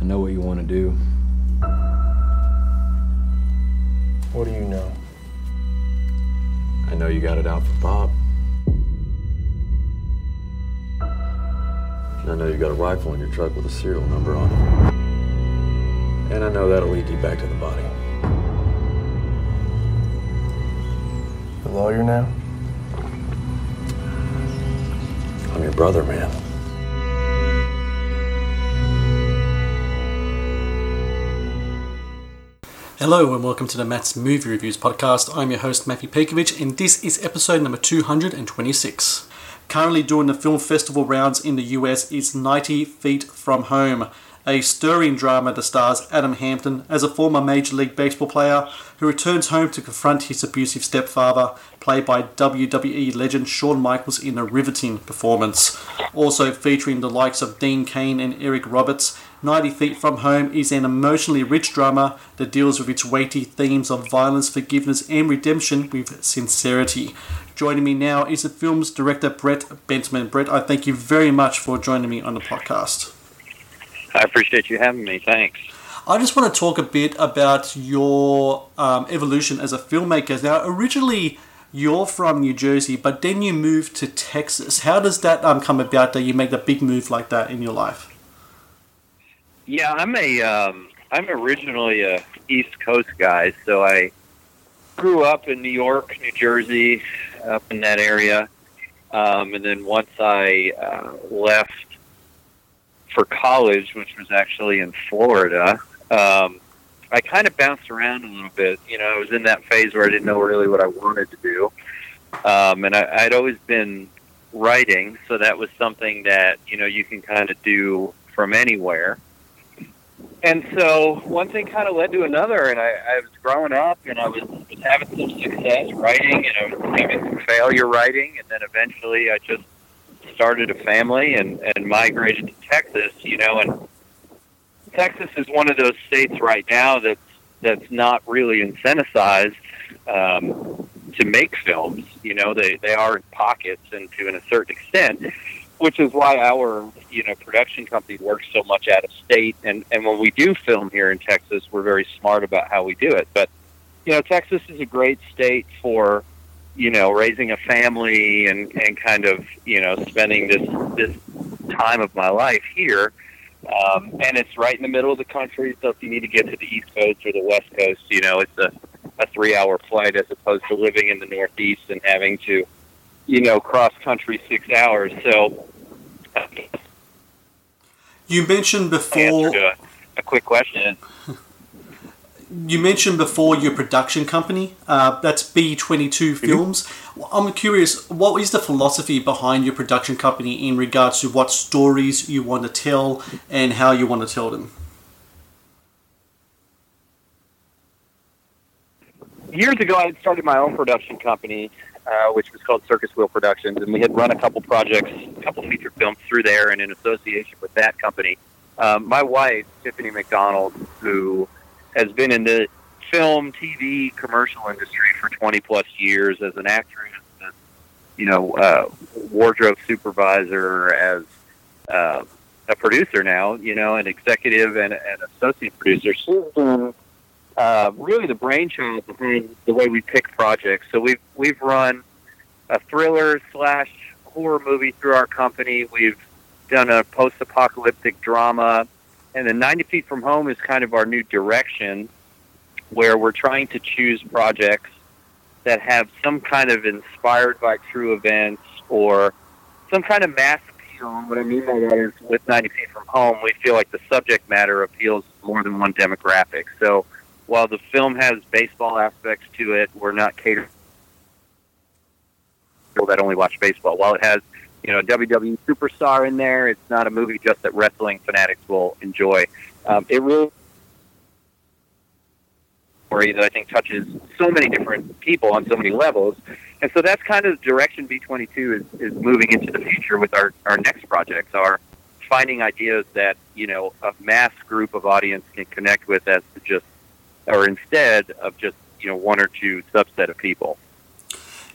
I know what you want to do. What do you know? I know you got it out for Bob. And I know you got a rifle in your truck with a serial number on it. And I know that'll lead you back to the body. The lawyer now? I'm your brother, man. Hello and welcome to the Matt's Movie Reviews podcast. I'm your host Matthew Pekovic and this is episode number 226. Currently doing the film festival rounds in the US is 90 Feet From Home, a stirring drama that stars Adam Hampton as a former Major League Baseball player who returns home to confront his abusive stepfather, played by WWE legend Shawn Michaels in a riveting performance. Also featuring the likes of Dean Cain and Eric Roberts, 90 Feet From Home is an emotionally rich drama that deals with its weighty themes of violence, forgiveness, and redemption with sincerity. Joining me now is the film's director, Brett Bentman. Brett, I thank you very much for joining me on the podcast. I appreciate you having me. Thanks. I just want to talk a bit about your um, evolution as a filmmaker. Now, originally, you're from New Jersey, but then you moved to Texas. How does that um, come about that you make a big move like that in your life? Yeah, I'm a um, I'm originally a East Coast guy, so I grew up in New York, New Jersey, up in that area, um, and then once I uh, left for college, which was actually in Florida, um, I kind of bounced around a little bit. You know, I was in that phase where I didn't know really what I wanted to do, um, and I, I'd always been writing, so that was something that you know you can kind of do from anywhere and so one thing kind of led to another, and I, I was growing up, and I was, was having some success writing, and I was having some failure writing, and then eventually I just started a family and, and migrated to Texas, you know, and Texas is one of those states right now that's that's not really incentivized um, to make films. You know, they they are in pockets and to a certain extent, which is why our you know production company works so much out of state and and when we do film here in Texas we're very smart about how we do it but you know Texas is a great state for you know raising a family and and kind of you know spending this this time of my life here um, and it's right in the middle of the country so if you need to get to the east coast or the west coast you know it's a a three hour flight as opposed to living in the northeast and having to you know cross country six hours so you mentioned before. A, a, quick question. You mentioned before your production company. Uh, that's B Twenty Two mm-hmm. Films. Mm-hmm. I'm curious, what is the philosophy behind your production company in regards to what stories you want to tell and how you want to tell them? Years ago, I had started my own production company uh, which was called Circus Wheel Productions, and we had run a couple projects, a couple feature films through there, and in association with that company. Um, my wife, Tiffany McDonald, who has been in the film, TV, commercial industry for 20 plus years as an actress, as, you know, uh, wardrobe supervisor, as uh, a producer now, you know, an executive and an associate producer. She's been uh, really the brainchild behind the way we pick projects. So we've we've run a thriller slash horror movie through our company. We've done a post-apocalyptic drama, and then 90 Feet from Home is kind of our new direction, where we're trying to choose projects that have some kind of inspired by true events or some kind of mass appeal. And what I mean by that is, with 90 Feet from Home, we feel like the subject matter appeals more than one demographic. So while the film has baseball aspects to it, we're not catering people that only watch baseball. While it has, you know, WWE superstar in there, it's not a movie just that wrestling fanatics will enjoy. Um, it really story that I think touches so many different people on so many levels. And so that's kind of the direction B22 is, is moving into the future with our, our next projects are finding ideas that, you know, a mass group of audience can connect with as to just or instead of just you know one or two subset of people.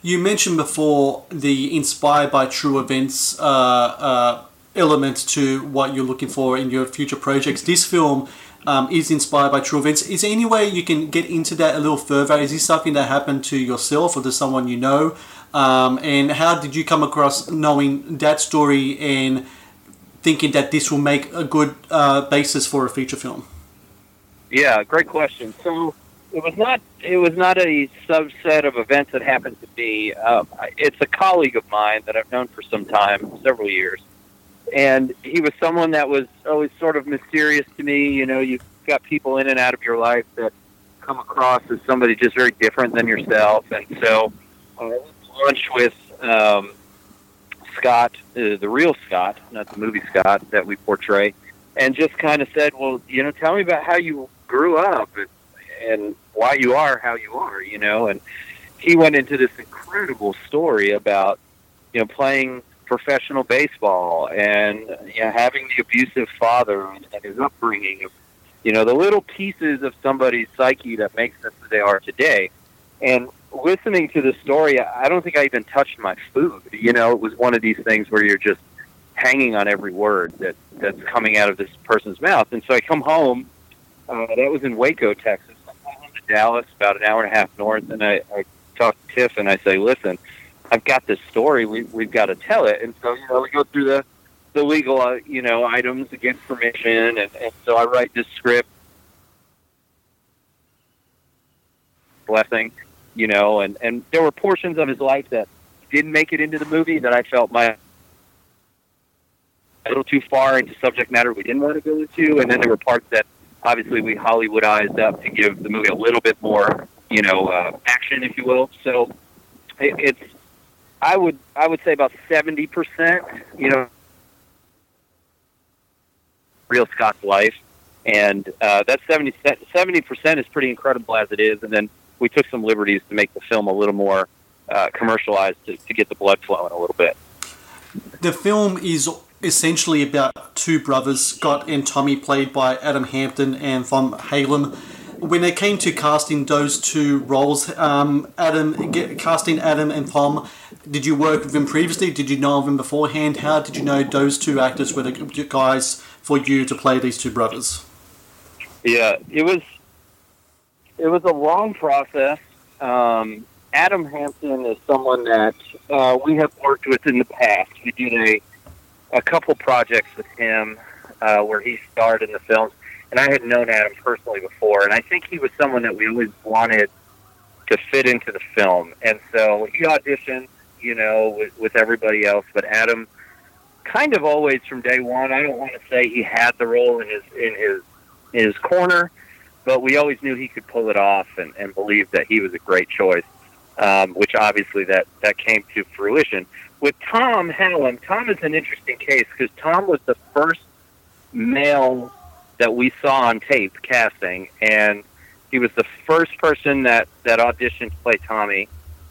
You mentioned before the inspired by true events uh, uh, element to what you're looking for in your future projects. This film um, is inspired by true events. Is there any way you can get into that a little further? Is this something that happened to yourself or to someone you know? Um, and how did you come across knowing that story and thinking that this will make a good uh, basis for a feature film? Yeah, great question. So it was not it was not a subset of events that happened to me. Um, it's a colleague of mine that I've known for some time, several years, and he was someone that was always sort of mysterious to me. You know, you've got people in and out of your life that come across as somebody just very different than yourself, and so uh, lunch with um, Scott, uh, the real Scott, not the movie Scott that we portray, and just kind of said, "Well, you know, tell me about how you grew up and, and why you are how you are," you know, and he went into this incredible story about you know playing professional baseball and you know, having the abusive father and, his upbringing of you know the little pieces of somebody's psyche that makes them who they are today. And listening to the story i don't think i even touched my food. You know it was one of these things where you're just hanging on every word that that's coming out of this person's mouth. And so i come home uh, that was in waco texas i come home to dallas about an hour and a half north and i, I talk to tiff and i say listen I've got this story. We we've got to tell it. And so you know we go through the the legal uh, you know items against permission, and, and so I write this script. Blessing, you know, and and there were portions of his life that didn't make it into the movie that I felt my a little too far into subject matter we didn't want to go into, and then there were parts that obviously we Hollywoodized up to give the movie a little bit more, you know, uh, action, if you will. So it, it's I would I would say about seventy percent. You know, real Scott's life, and uh, that 70 percent is pretty incredible as it is. And then we took some liberties to make the film a little more uh, commercialized to, to get the blood flowing a little bit. The film is essentially about two brothers, Scott and Tommy, played by Adam Hampton and Tom Halem when it came to casting those two roles, um, Adam, casting Adam and Tom, did you work with them previously? Did you know of them beforehand? How did you know those two actors were the guys for you to play these two brothers? Yeah, it was it was a long process. Um, Adam Hampton is someone that uh, we have worked with in the past. We did a a couple projects with him uh, where he starred in the films and I had known Adam personally before, and I think he was someone that we always wanted to fit into the film. And so he auditioned, you know, with, with everybody else, but Adam kind of always from day one. I don't want to say he had the role in his in his in his corner, but we always knew he could pull it off, and, and believed that he was a great choice. Um, which obviously that that came to fruition with Tom Halem. Tom is an interesting case because Tom was the first male that we saw on tape casting, and he was the first person that that auditioned to play Tommy.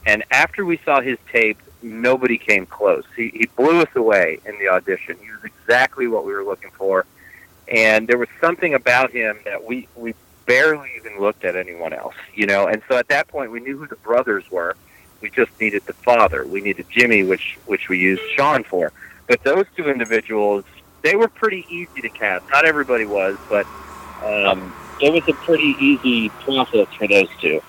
And after we saw his tape, nobody came close. He, he blew us away in the audition. He was exactly what we were looking for, and there was something about him that we we barely even looked at anyone else, you know. And so at that point, we knew who the brothers were. We just needed the father. We needed Jimmy, which which we used Shawn for. But those two individuals they were pretty easy to cast. Not everybody was, but um, it was a pretty easy process for those two.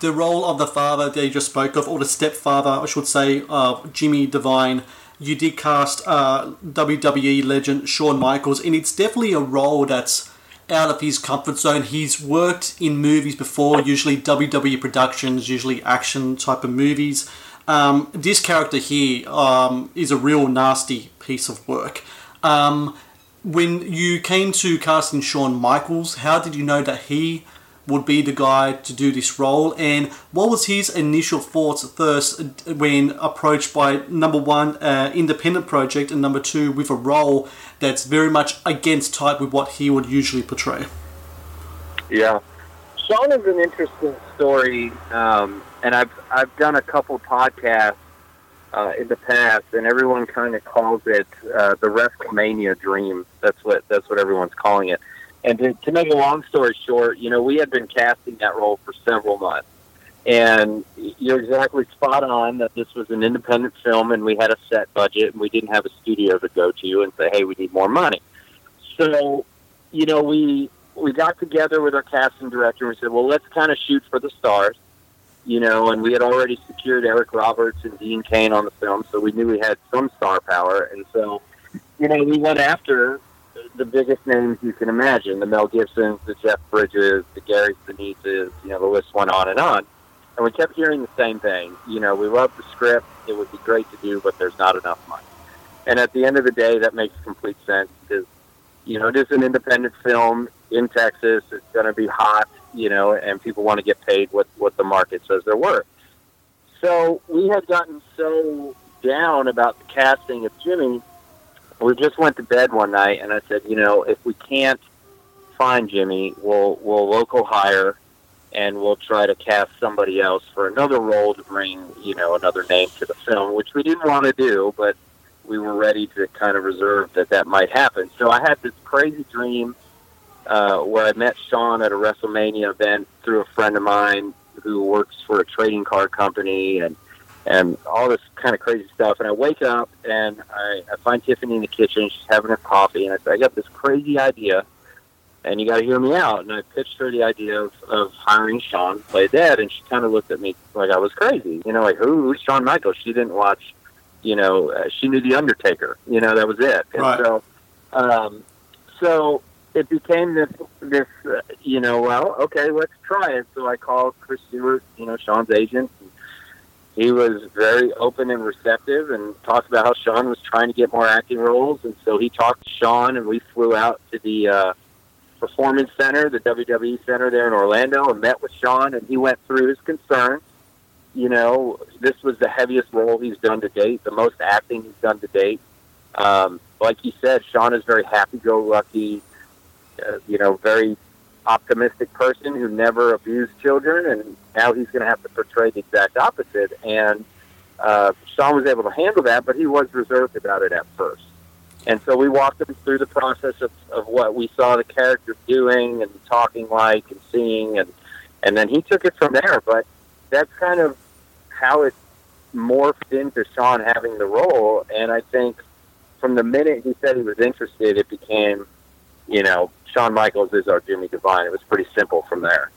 The role of the father they just spoke of, or the stepfather, I should say, of Jimmy Devine, you did cast uh, WWE legend Shawn Michaels, and it's definitely a role that's out of his comfort zone. He's worked in movies before, usually WWE productions, usually action type of movies. Um, this character here um, is a real nasty piece of work. Um, when you came to casting Shawn Michaels, how did you know that he would be the guy to do this role? And what was his initial thoughts first when approached by number one, uh, independent project, and number two, with a role that's very much against type with what he would usually portray? Yeah. Shawn is an interesting story, um, and I've I've done a couple podcasts uh, in the past, and everyone kind of calls it uh, the WrestleMania dream. That's what that's what everyone's calling it. And to, to make a long story short, you know, we had been casting that role for several months, And you're exactly spot on that this was an independent film, and we had a set budget, and we didn't have a studio to go to and say, "Hey, we need more money." So, you know, we we got together with our casting director and we said, "Well, let's kind of shoot for the stars." You know, and we had already secured Eric Roberts and Dean Cain on the film, so we knew we had some star power. And so, you know, we went after the biggest names you can imagine: the Mel Gibsons, the Jeff Bridges, the Gary Sinises. You know, the list went on and on. And we kept hearing the same thing. You know, we love the script; it would be great to do, but there's not enough money. And at the end of the day, that makes complete sense because, you know, it is an independent film in Texas. It's going to be hot, you know, and people want to get paid what what the market says they're worth. So we had gotten so down about the casting of Jimmy we just went to bed one night and I said, you know, if we can't find Jimmy, we'll we'll local hire and we'll try to cast somebody else for another role to bring, you know, another name to the film, which we didn't want to do, but we were ready to kind of reserve that that might happen. So I had this crazy dream uh, where I met Shawn at a WrestleMania event through a friend of mine who works for a trading card company and and all this kind of crazy stuff. And I wake up and I, I find Tiffany in the kitchen. She's having her coffee, and I say, I got this crazy idea, and you got to hear me out. And I pitched her the idea of, of hiring Shawn to play Dad, and she kind of looked at me like I was crazy. You know, like who? Who's Shawn Michaels? She didn't watch. You know, uh, she knew the Undertaker. You know, that was it. And Right. so, um, so it became this this uh, you know well okay let's try it so i called chris stewart you know shawn's agent he was very open and receptive and talked about how shawn was trying to get more acting roles. And so he talked to shawn and we flew out to the uh performance center the wwe center there in orlando and met with shawn and he went through his concerns. You know this was the heaviest role he's done to date the most acting he's done to date. Um, like he said, Shawn is very happy-go-lucky, uh, you know, very optimistic person who never abused children, and now he's going to have to portray the exact opposite. And uh, Shawn was able to handle that, but he was reserved about it at first. And so we walked him through the process of, of what we saw the character doing and talking like and seeing, and and then he took it from there. But that's kind of how it morphed into Shawn having the role. And I think from the minute he said he was interested, it became, you know, Shawn Michaels is our Jimmy Devine. It was pretty simple from there.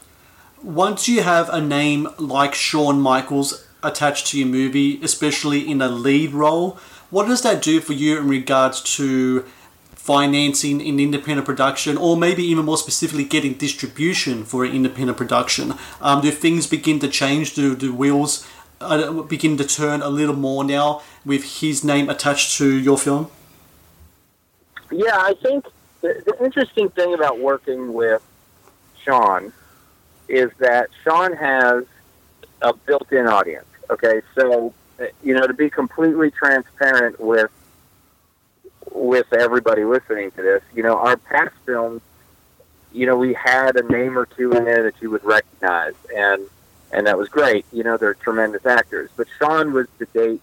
Once you have a name like Shawn Michaels attached to your movie, especially in a lead role, what does that do for you in regards to financing an independent production, or maybe even more specifically, getting distribution for an independent production? Um, do things begin to change? Do the wheels uh, begin to turn a little more now with his name attached to your film? Yeah, I think the, the interesting thing about working with Shawn is that Shawn has a built-in audience. Okay, so uh, you know to be completely transparent with with everybody listening to this, you know, our past films, you know, we had a name or two in there that you would recognize, and and that was great. You know, they're tremendous actors. But Shawn was to date,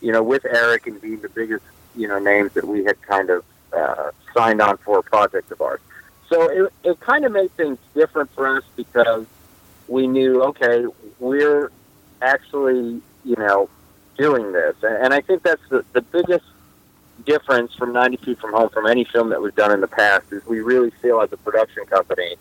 you know, with Eric and Dean the biggest, you know, names that we had kind of uh, signed on for a project of ours. So it, it kind of made things different for us because we knew, okay, we're actually, you know, doing this. And, and I think that's the, the biggest difference from 90 Feet from Home from any film that we've done in the past is we really feel as a production company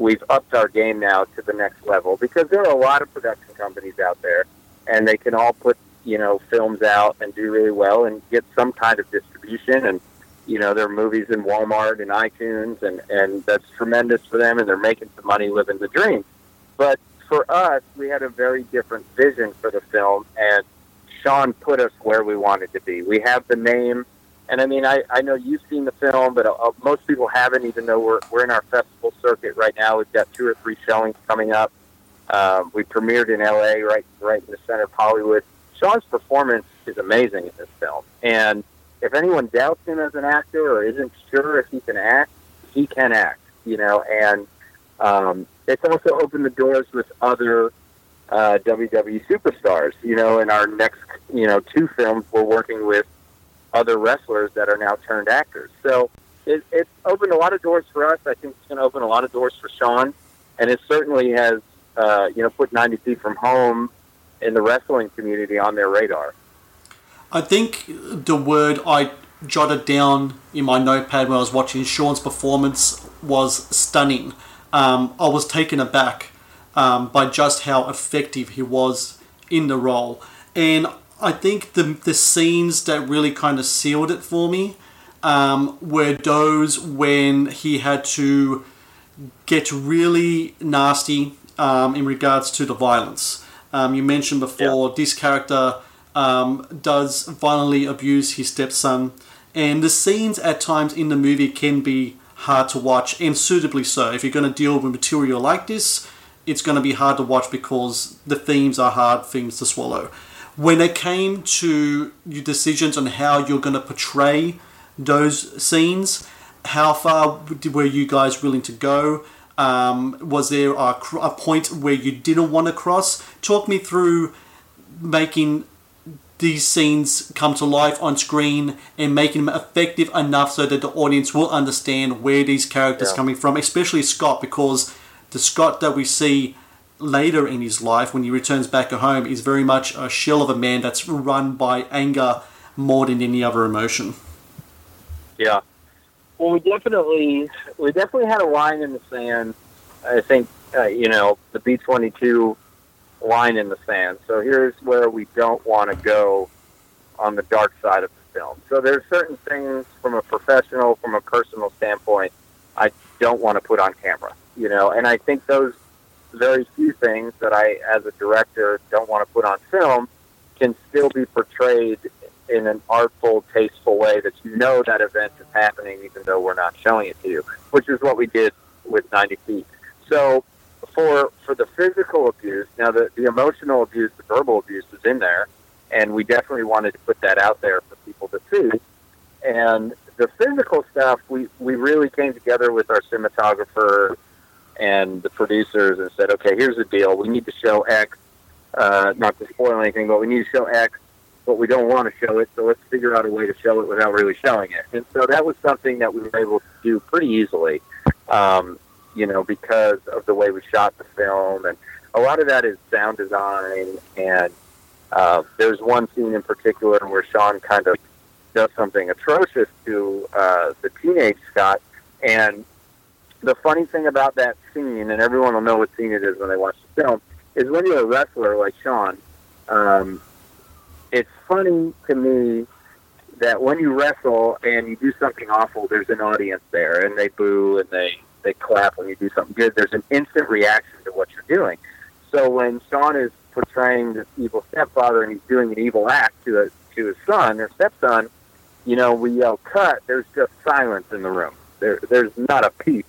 we've upped our game now to the next level because there are a lot of production companies out there and they can all put, you know, films out and do really well and get some kind of distribution and you know, their movies in Walmart and iTunes, and and that's tremendous for them, and they're making some money living the dream. But for us, we had a very different vision for the film, and Shawn put us where we wanted to be. We have the name, and I mean, I, I know you've seen the film, but uh, most people haven't, even though we're we're in our festival circuit right now. We've got two or three showings coming up. Um, we premiered in L.A. right right in the center of Hollywood. Shawn's performance is amazing in this film, and if anyone doubts him as an actor or isn't sure if he can act, he can act, you know, and um, it's also opened the doors with other uh, WWE superstars. You know, in our next, you know, two films, we're working with other wrestlers that are now turned actors. So it, it's opened a lot of doors for us. I think it's going to open a lot of doors for Shawn, and it certainly has uh, you know, put 90 feet from home in the wrestling community on their radar. I think the word I jotted down in my notepad when I was watching Shawn's performance was stunning. Um, I was taken aback um, by just how effective he was in the role. And I think the, the scenes that really kind of sealed it for me um, were those when he had to get really nasty um, in regards to the violence. Um, you mentioned before this character um, does violently abuse his stepson, and the scenes at times in the movie can be hard to watch, and suitably so. If you're going to deal with material like this, it's going to be hard to watch because the themes are hard themes to swallow. When it came to your decisions on how you're going to portray those scenes, how far were you guys willing to go? Um, was there a, a point where you didn't want to cross? Talk me through making these scenes come to life on screen and making them effective enough so that the audience will understand where these characters Yeah. coming from, especially Scott, because the Scott that we see later in his life when he returns back at home is very much a shell of a man that's run by anger more than any other emotion. Yeah. Well, we definitely we definitely had a line in the sand. I think uh, you know the B twenty two line in the sand. So here's where we don't want to go on the dark side of the film. So there's certain things from a professional, from a personal standpoint, I don't want to put on camera. You know, and I think those very few things that I, as a director, don't want to put on film can still be portrayed in an artful, tasteful way that you know that event is happening, even though we're not showing it to you, which is what we did with 90 Feet. So for for the physical abuse, now the, the emotional abuse, the verbal abuse was in there, and we definitely wanted to put that out there for people to see. And the physical stuff, we, we really came together with our cinematographer and the producers and said, okay, here's the deal. We need to show X, uh, not to spoil anything, but we need to show X, but we don't want to show it, so let's figure out a way to show it without really showing it. And so that was something that we were able to do pretty easily, um, you know, because of the way we shot the film. And a lot of that is sound design. And uh, there's one scene in particular where Shawn kind of does something atrocious to uh, the teenage Scott. And the funny thing about that scene, and everyone will know what scene it is when they watch the film, is when you're a wrestler like Shawn, um, it's funny to me that when you wrestle and you do something awful, there's an audience there, and they boo and they they clap when you do something good. There's an instant reaction to what you're doing. So when Shawn is portraying this evil stepfather and he's doing an evil act to a, to his son or stepson, you know, we yell cut. There's just silence in the room. There, there's not a peep.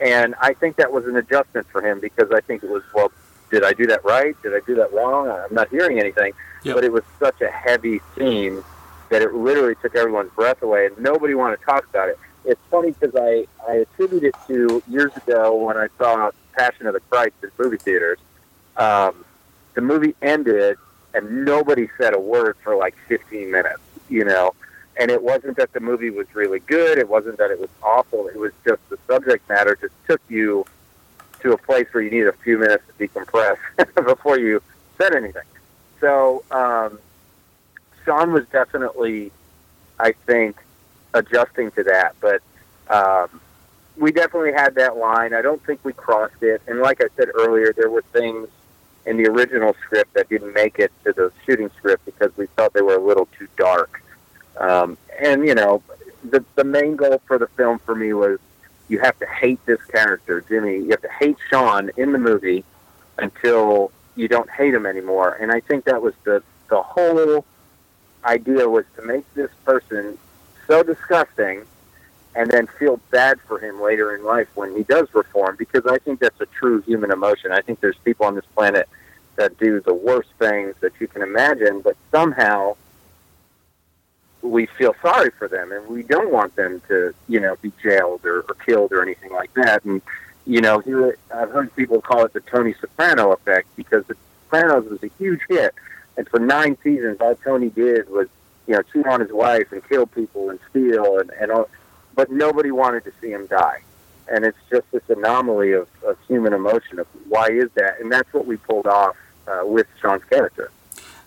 And I think that was an adjustment for him because I think it was, well, did I do that right? Did I do that wrong? I'm not hearing anything. Yep. But it was such a heavy theme that it literally took everyone's breath away, and nobody wanted to talk about it. It's funny because I, I attribute it to years ago when I saw Passion of the Christ in movie theaters. Um, the movie ended, and nobody said a word for like 15 minutes, you know. And it wasn't that the movie was really good. It wasn't that it was awful. It was just the subject matter just took you to a place where you need a few minutes to decompress before you said anything. So um, Shawn was definitely, I think, adjusting to that. But um, we definitely had that line. I don't think we crossed it. And like I said earlier, there were things in the original script that didn't make it to the shooting script because we felt they were a little too dark. Um, and you know, the the main goal for the film for me was you have to hate this character, Jimmy. You have to hate Shawn in the movie until you don't hate him anymore. And I think that was the the whole idea was to make this person so disgusting and then feel bad for him later in life when he does reform because I think that's a true human emotion. I think there's people on this planet that do the worst things that you can imagine, but somehow we feel sorry for them and we don't want them to, you know, be jailed or, or killed or anything like that. And, you know, here, I've heard people call it the Tony Soprano effect because The Sopranos was a huge hit. And for nine seasons, all Tony did was, you know, cheat on his wife and kill people and steal and, and all, but nobody wanted to see him die. and it's just this anomaly of, of human emotion. Of why is that? And that's what we pulled off uh, with Shawn's character.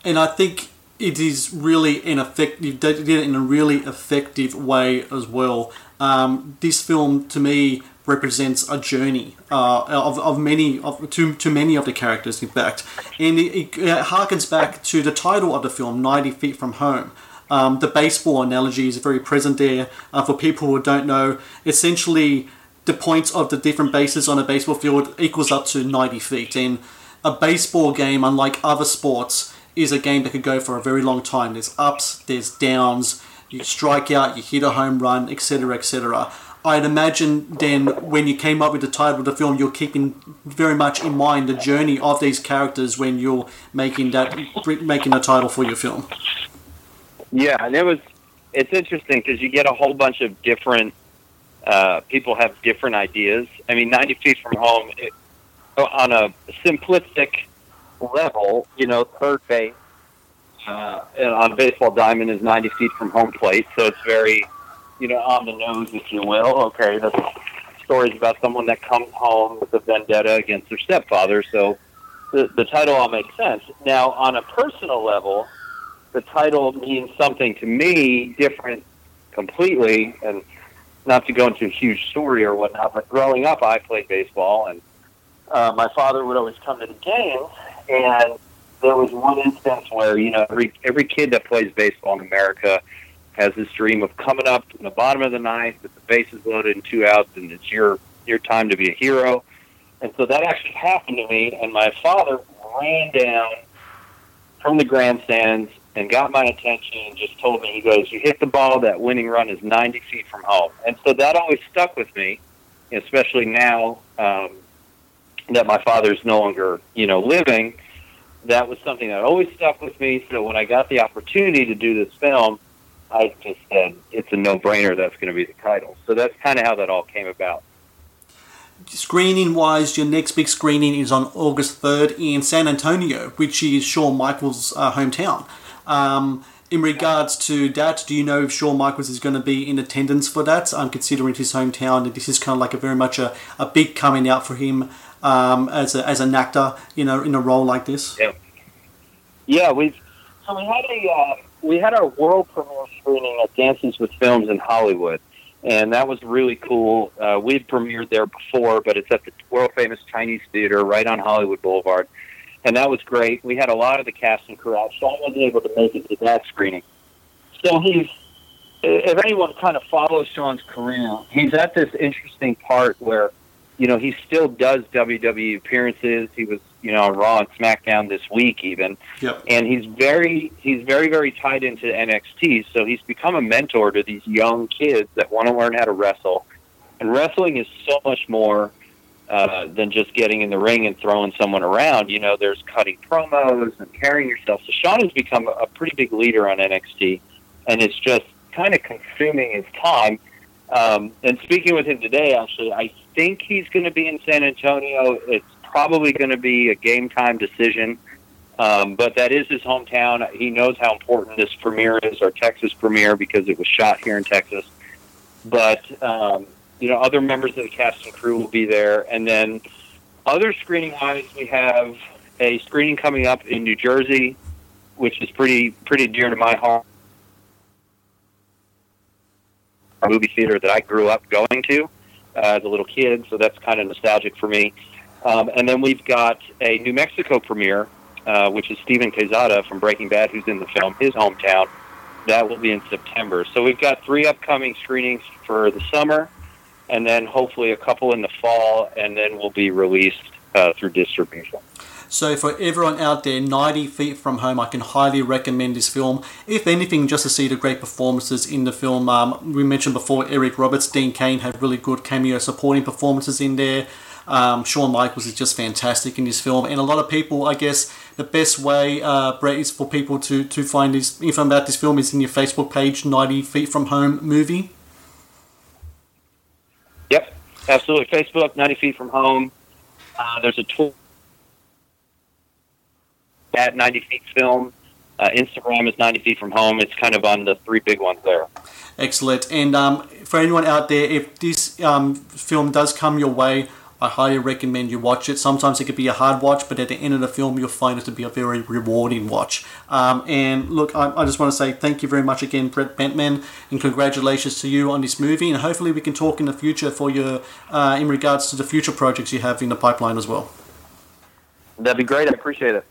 And I think it is really an effective. Did it in a really effective way as well. Um, this film, to me, represents a journey uh, of, of many of to, to many of the characters in fact and it, it harkens back to the title of the film 90 feet from home um, the baseball analogy is very present there. Uh, for people who don't know essentially the points of the different bases on a baseball field equals up to 90 feet. And a baseball game unlike other sports is a game that could go for a very long time. There's ups there's downs you strike out you hit a home run etc etc I'd imagine then when you came up with the title of the film, you're keeping very much in mind the journey of these characters when you're making that making the title for your film. Yeah, and it was it's interesting because you get a whole bunch of different uh, people have different ideas. I mean, 90 feet from home, it, on a simplistic level, you know, third base uh, on baseball diamond is 90 feet from home plate, so it's very you know, on the nose, if you will. Okay, the story's about someone that comes home with a vendetta against their stepfather, so the, the title all makes sense. Now, on a personal level, the title means something to me different completely, and not to go into a huge story or whatnot, but growing up, I played baseball, and uh, my father would always come to the games, and there was one instance where, you know, every, every kid that plays baseball in America – has this dream of coming up in the bottom of the ninth with the bases loaded and two outs, and it's your your time to be a hero. And so that actually happened to me, and my father ran down from the grandstands and got my attention and just told me, he goes, "You hit the ball. That winning run is 90 feet from home." And so that always stuck with me, especially now um, that my father's no longer, you know, living. That was something that always stuck with me. So when I got the opportunity to do this film, I just said it's a no-brainer. That's going to be the title. So that's kind of how that all came about. Screening wise, your next big screening is on August 3rd in San Antonio, which is Shawn Michaels' uh, hometown. Um, in regards to that, do you know if Shawn Michaels is going to be in attendance for that? I'm considering his hometown, and this is kind of like a very much a, a big coming out for him um, as, a, as an actor, you know, in a role like this. Yeah, yeah, we've so we had a uh, we had our world premiere screening at Dances with Films in Hollywood, and that was really cool. Uh, we'd premiered there before, but it's at the world famous Chinese Theater right on Hollywood Boulevard, and that was great. We had a lot of the cast and crew out. I wasn't able to make it to that screening, so he's. If anyone kind of follows Shawn's career, he's at this interesting part where, you know, he still does WWE appearances. He was you know, Raw and SmackDown this week even. Yep. And he's very he's very very tied into NXT, so he's become a mentor to these young kids that want to learn how to wrestle. And wrestling is so much more uh, than just getting in the ring and throwing someone around. You know, there's cutting promos and carrying yourself. So Shawn has become a pretty big leader on NXT, and it's just kind of consuming his time. Um, and speaking with him today, actually, I think he's going to be in San Antonio. It's probably going to be a game time decision. Um, but that is his hometown. He knows how important this premiere is, our Texas premiere, because it was shot here in Texas. But um, you know, other members of the cast and crew will be there, and then other screening wise, we have a screening coming up in New Jersey, which is pretty pretty dear to my heart. A movie theater that I grew up going to uh, as a little kid, so that's kind of nostalgic for me. Um, and then we've got a New Mexico premiere, uh, which is Steven Quezada from Breaking Bad, who's in the film, his hometown. That will be in September. So we've got three upcoming screenings for the summer, and then hopefully a couple in the fall, and then we'll be released uh, through distribution. So for everyone out there, 90 Feet From Home, I can highly recommend this film. If anything, just to see the great performances in the film. Um, we mentioned before Eric Roberts, Dean Cain had really good cameo supporting performances in there. Um, Shawn Michaels is just fantastic in this film, and a lot of people, I guess, the best way, uh, Brett, is for people to to find this info about this film is in your Facebook page, 90 Feet from Home movie. Absolutely. Facebook, 90 Feet from Home. Uh, there's a tour at 90 Feet Film. Uh, Instagram is 90 Feet from Home. It's kind of on the three big ones there. Excellent. And um, for anyone out there, if this um, film does come your way, I highly recommend you watch it. Sometimes it could be a hard watch, but at the end of the film, you'll find it to be a very rewarding watch. Um, and look, I, I just want to say thank you very much again, Brett Bentman, and congratulations to you on this movie. And hopefully, we can talk in the future for your uh, in regards to the future projects you have in the pipeline as well. That'd be great. I appreciate it.